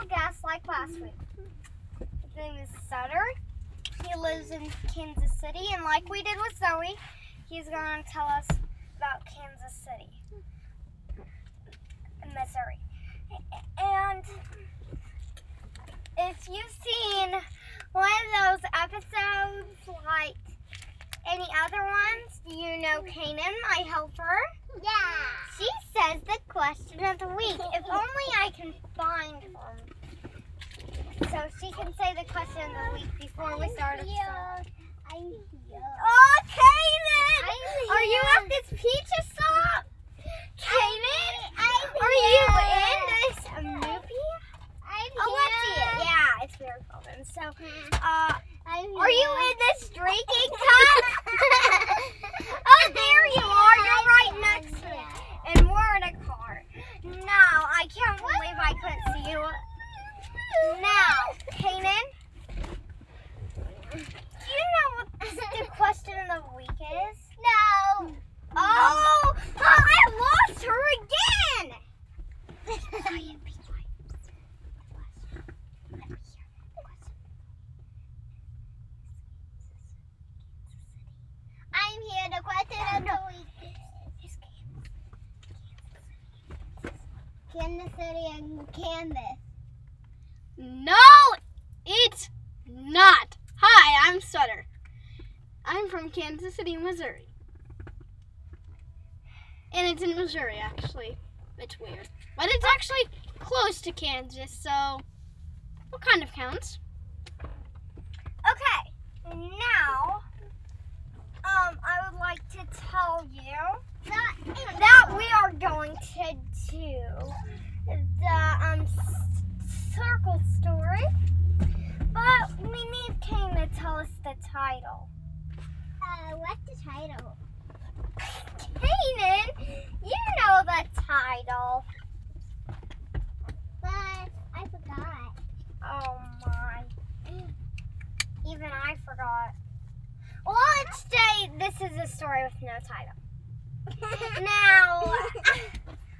special guest like last week. His name is Sutter. He lives in Kansas City, and like we did with Zoe, he's going to tell us about Kansas City, Missouri. And if you've seen one of those episodes, like any other ones, you know Kanan, my helper. Yeah. She says the question of the week. If only I can find her. So she can say the question of the week before we start. show. I'm here. Oh! I'm Are you at this pizza stop? Kanan? I'm Are you in this movie? I'm Oh, let's see it. Yeah, it's very golden. So, uh, I'm are you in this drinking cup? oh, there you are. You're right next to me. And we're in a car. Now, I can't believe I couldn't see you. Now, Kanan, do you know what the question of the week is? No. Oh, I lost her again. Quiet, be quiet. Let me hear the question. I'm here. The question of the week. Is Kansas City and Kansas. No, it's not. Hi, I'm Sutter. I'm from Kansas City, Missouri. And it's in Missouri, actually. It's weird. But it's actually close to Kansas, so what kind of counts? Okay, now, um, I would like to tell you that we are going to do the um s- circle story, but we need Kane to tell us the title. Uh, what's the title? Kanan, you know the title. But I forgot. Oh my. Even I forgot. Well, let's say this is a story with no title. Now,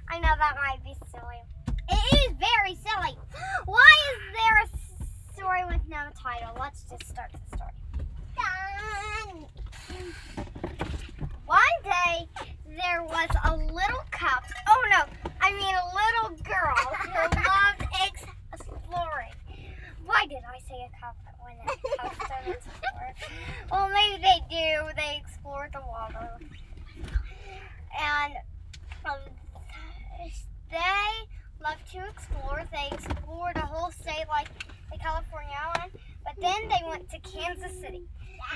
I know that might be silly. It is very silly. Why is there a s- story with no title? Let's just start the story. Done. One day, there was a little cup. Oh no, I mean a little girl who loved exploring. Why did I say a cup when it cups don't explore? Well, maybe they do. They explore the water. And um, they love to explore. They explored a whole state like the California island, but then they went to Kansas City.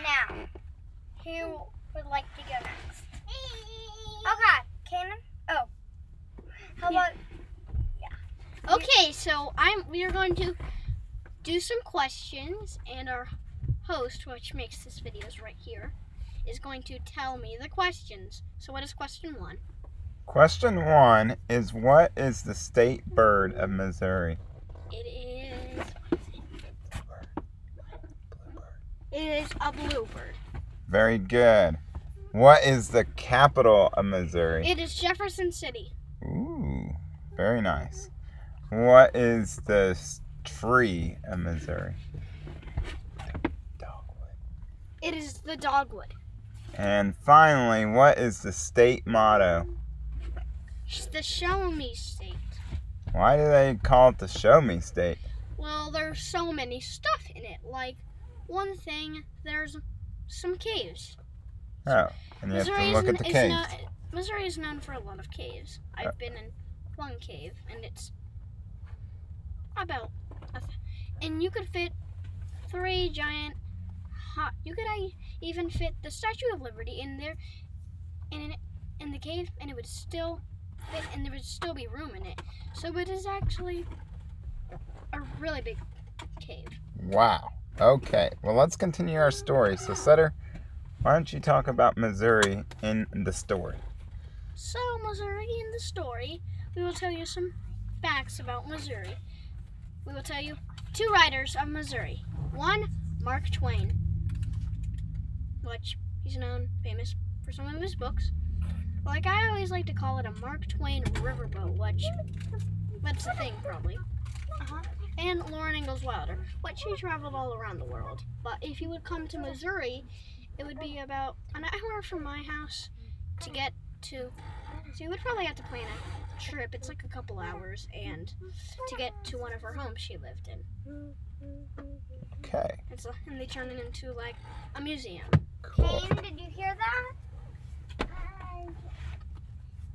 Now, who would like to go next? Okay, Cannon. Oh, how about? Yeah. Okay, so I'm we are going to do some questions and our host, which makes this videos right here, is going to tell me the questions. So what is question one? Question one is What is the state bird of Missouri? It is It is a bluebird. Very good. What is the capital of Missouri? It is Jefferson City. Ooh, very nice. What is the tree of Missouri? Dogwood. It is the dogwood. And finally, what is the state motto? It's the show me state. Why do they call it the show me state? Well, there's so many stuff in it. Like one thing, there's some caves. Oh, and you have to Missouri look at the caves. no- Missouri is known for a lot of caves. I've Uh. been in one cave, and it's about, and you could fit three giant. Hot. You could I even fit the Statue of Liberty in there, in in the cave, and it would still fit, and there would still be room in it. So it is actually a really big cave. Wow. Okay, well, let's continue our story. So, Sutter, why don't you talk about Missouri in the story? So, Missouri in the story, we will tell you some facts about Missouri. We will tell you two writers of Missouri. One, Mark Twain, which he's known, famous for some of his books. Like I always like to call it a Mark Twain riverboat, which That's the thing, probably. Uh-huh. And Laura Ingalls Wilder. which she traveled all around the world. But if you would come to Missouri, it would be about an hour from my house to get to. So you would probably have to plan a trip. It's like a couple hours, and to get to one of her homes she lived in. Okay. It's a, and they turn it into like a museum, Cool. Kane, did you hear that?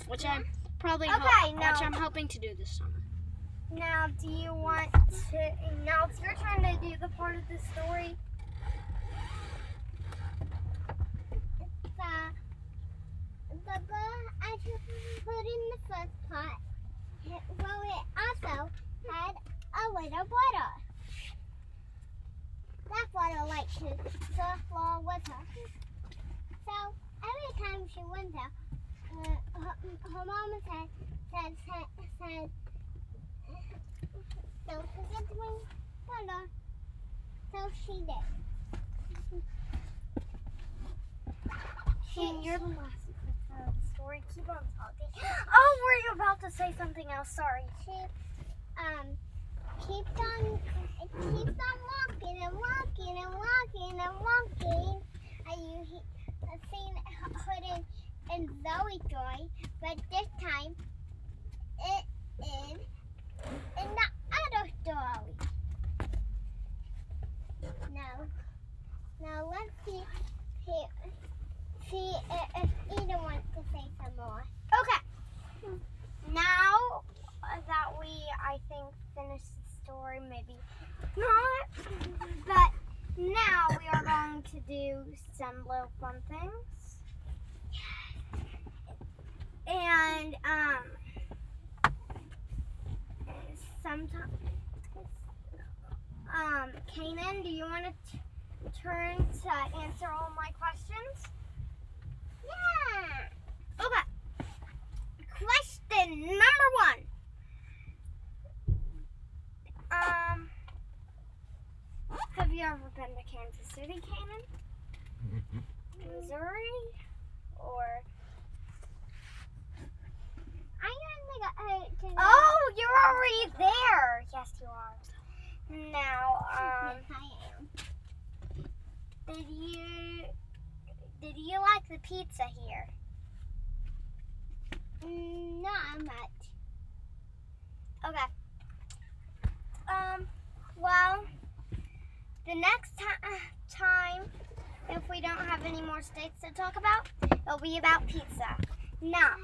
which I'm probably Okay, hel- now- which I'm hoping to do this summer. Now, do you want to? Now it's your turn to do the part of the story. The, the girl I just put in the first pot, it- well, it also had little brother. That brother liked to surf along with her. So every time she went there, uh, her, her mama said, said, said, said, don't forget to bring brother. So she did. Kane, you're the last part of the story. Keep on talking. Oh, were you about to say something else? Sorry. she um keeps on it keeps on walking and walking and walking and walking. And he, I've seen her in, in Zoe Joy, but this time it is in the other story. Now, now let's see see, see if, if wants to say some more. Okay. Now that we, I think, finished story, maybe not, but now we are going to do some little fun things. And, um, sometimes, um, Kanan, do you want to turn to answer all my questions? Yeah. Okay. Question number one. Um, have you ever been to Kansas City, Canaan? Missouri? Or I only got hurt to oh, you're already there. Yes, you are. Now, um, yes, I am. did you did you like the pizza here? Mm, not much. Okay. Um, well, the next ti- time, if we don't have any more states to talk about, it'll be about pizza. Now,